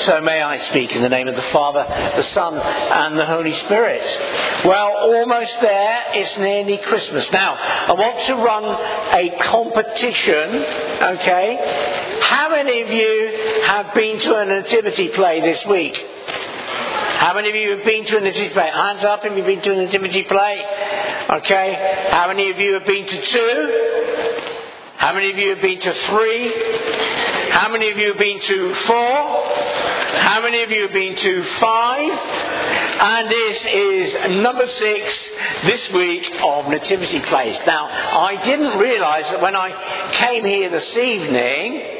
So may I speak in the name of the Father, the Son, and the Holy Spirit. Well, almost there. It's nearly Christmas. Now, I want to run a competition, okay? How many of you have been to a nativity play this week? How many of you have been to a nativity play? Hands up if you've been to a nativity play. Okay. How many of you have been to two? How many of you have been to three? How many of you have been to four? How many of you have been to five? And this is number six this week of Nativity Plays. Now, I didn't realise that when I came here this evening,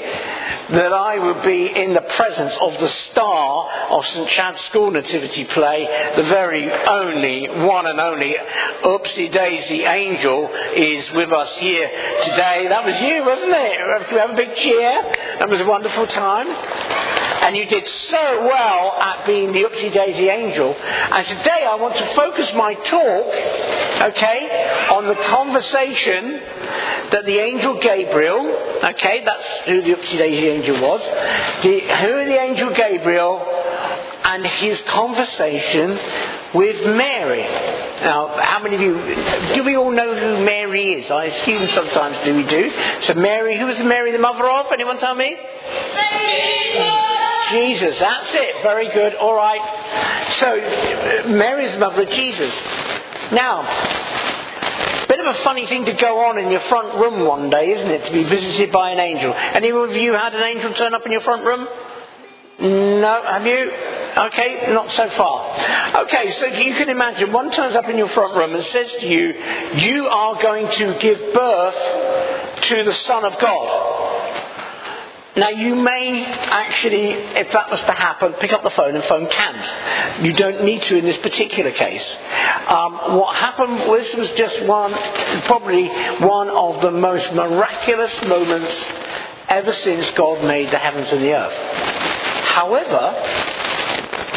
that I would be in the presence of the star of St Chad's School Nativity Play, the very only, one and only Oopsie Daisy Angel is with us here today. That was you, wasn't it? We have a big cheer. That was a wonderful time. And you did so well at being the Oopsie Daisy Angel. And today I want to focus my talk, okay, on the conversation that the angel Gabriel, okay, that's who the Oopsie Daisy Angel was, the, who the angel Gabriel and his conversation with Mary. Now, how many of you, do we all know who Mary is? I assume sometimes do we do. So Mary, who was Mary the mother of? Anyone tell me? Jesus, that's it. Very good. All right. So, Mary's the mother of Jesus. Now, bit of a funny thing to go on in your front room one day, isn't it? To be visited by an angel. Any of you had an angel turn up in your front room? No, have you? Okay, not so far. Okay, so you can imagine one turns up in your front room and says to you, You are going to give birth to the Son of God. Now, you may actually, if that was to happen, pick up the phone and phone CAMHS. You don't need to in this particular case. Um, what happened, this was just one, probably one of the most miraculous moments ever since God made the heavens and the earth. However,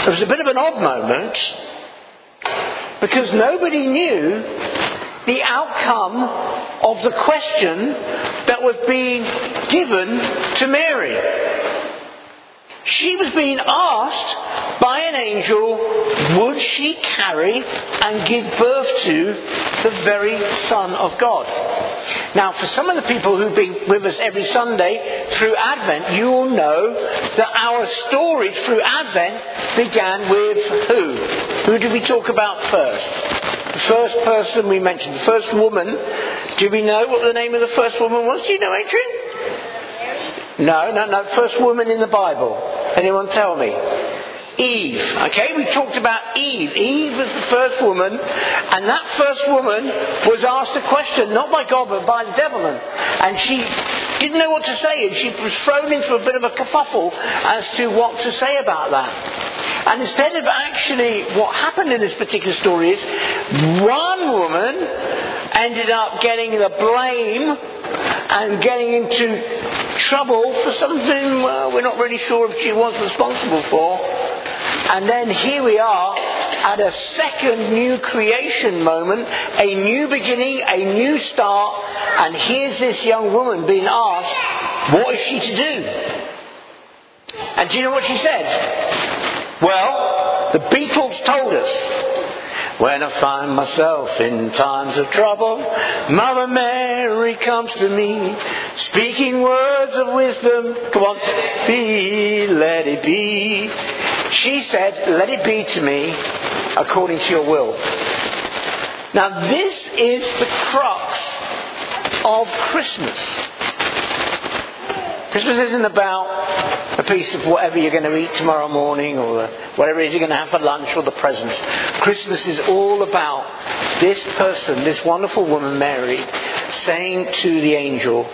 it was a bit of an odd moment because nobody knew the outcome of the question that was being given to Mary. She was being asked by an angel, would she carry and give birth to the very Son of God? Now, for some of the people who've been with us every Sunday through Advent, you will know that our stories through Advent began with who? Who did we talk about first? The first person we mentioned, the first woman. Do we know what the name of the first woman was? Do you know, Adrian? No, no, no. First woman in the Bible. Anyone tell me? Eve. Okay, we talked about Eve. Eve was the first woman, and that first woman was asked a question, not by God, but by the devil. And she didn't know what to say, and she was thrown into a bit of a kerfuffle as to what to say about that. And instead of actually, what happened in this particular story is one woman ended up getting the blame and getting into trouble for something well, we're not really sure if she was responsible for. And then here we are at a second new creation moment, a new beginning, a new start, and here's this young woman being asked, what is she to do? And do you know what she said? Well, the Beatles told us. When I find myself in times of trouble, Mother Mary comes to me, speaking words of wisdom. Come on, be, let it be. She said, let it be to me according to your will. Now this is the crux of Christmas. Christmas isn't about a piece of whatever you're going to eat tomorrow morning or whatever it is you're going to have for lunch or the presents. Christmas is all about this person, this wonderful woman, Mary, saying to the angel,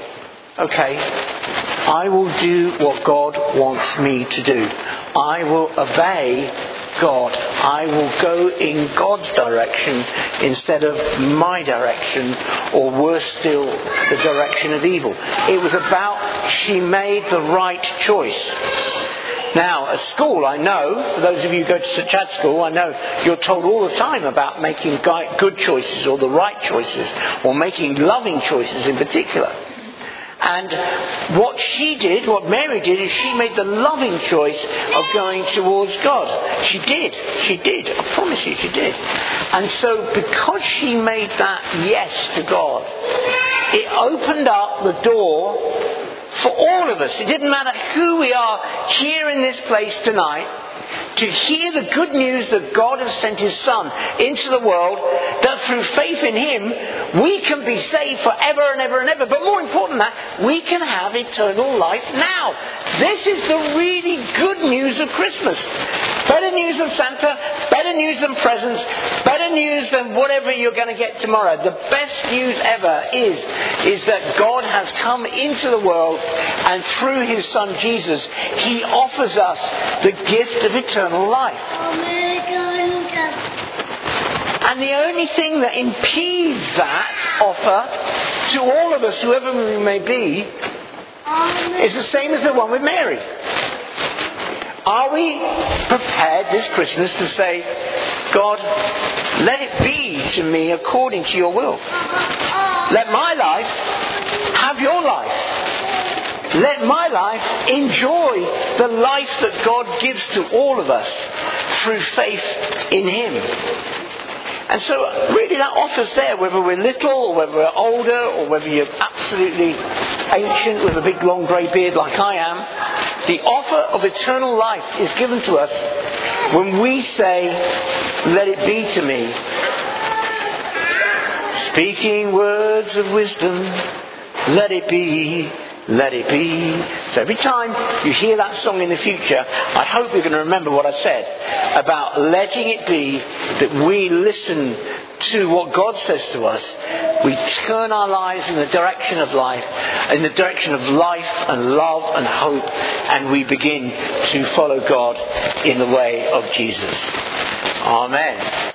okay, I will do what God wants me to do. I will obey God. I will go in God's direction instead of my direction, or worse still, the direction of evil. It was about she made the right choice. Now, at school, I know, for those of you who go to St. Chad's School, I know you're told all the time about making good choices or the right choices, or making loving choices in particular. And what she did, what Mary did, is she made the loving choice of going towards God. She did. She did. I promise you, she did. And so, because she made that yes to God, it opened up the door for all of us. It didn't matter who we are here in this place tonight to hear the good news that God has sent His Son into the world, that through faith in Him, we can be saved forever and ever and ever. But more important than that, we can have eternal life now. This is the really good news of Christmas. Better news of Santa, news than presents, better news than whatever you're going to get tomorrow. The best news ever is, is that God has come into the world and through His Son Jesus, He offers us the gift of eternal life. And the only thing that impedes that offer to all of us, whoever we may be, is the same as the one with Mary. Are we prepared this Christmas to say, God, let it be to me according to your will? Let my life have your life. Let my life enjoy the life that God gives to all of us through faith in Him. And so, really, that offer's there, whether we're little or whether we're older or whether you're absolutely ancient with a big long grey beard like I am. The offer of eternal life is given to us when we say, Let it be to me. Speaking words of wisdom, let it be let it be. So every time you hear that song in the future, I hope you're going to remember what I said about letting it be that we listen to what God says to us. We turn our lives in the direction of life, in the direction of life and love and hope, and we begin to follow God in the way of Jesus. Amen.